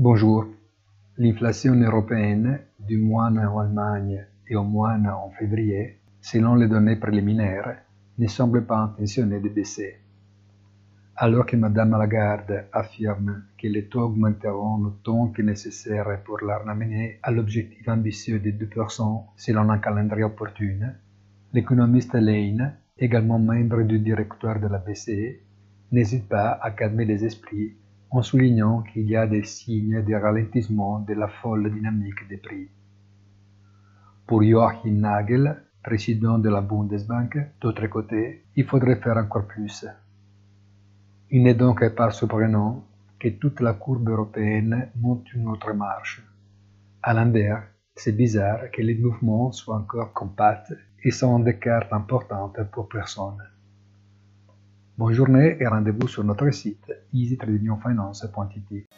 Bonjour. L'inflation européenne, du moins en Allemagne et au moins en février, selon les données préliminaires, ne semble pas intentionnée de baisser. Alors que Mme Lagarde affirme que les taux augmenteront autant que nécessaire pour la ramener à l'objectif ambitieux de 2% selon un calendrier opportun, l'économiste Lane, également membre du directoire de la BCE, n'hésite pas à calmer les esprits en soulignant qu'il y a des signes de ralentissement de la folle dynamique des prix. Pour Joachim Nagel, président de la Bundesbank, d'autre côté, il faudrait faire encore plus. Il n'est donc pas surprenant que toute la courbe européenne monte une autre marche. À l'inverse, c'est bizarre que les mouvements soient encore compacts et sans des cartes importantes pour personne. Bonne journée et rendez-vous sur notre site easytradingfinance.it.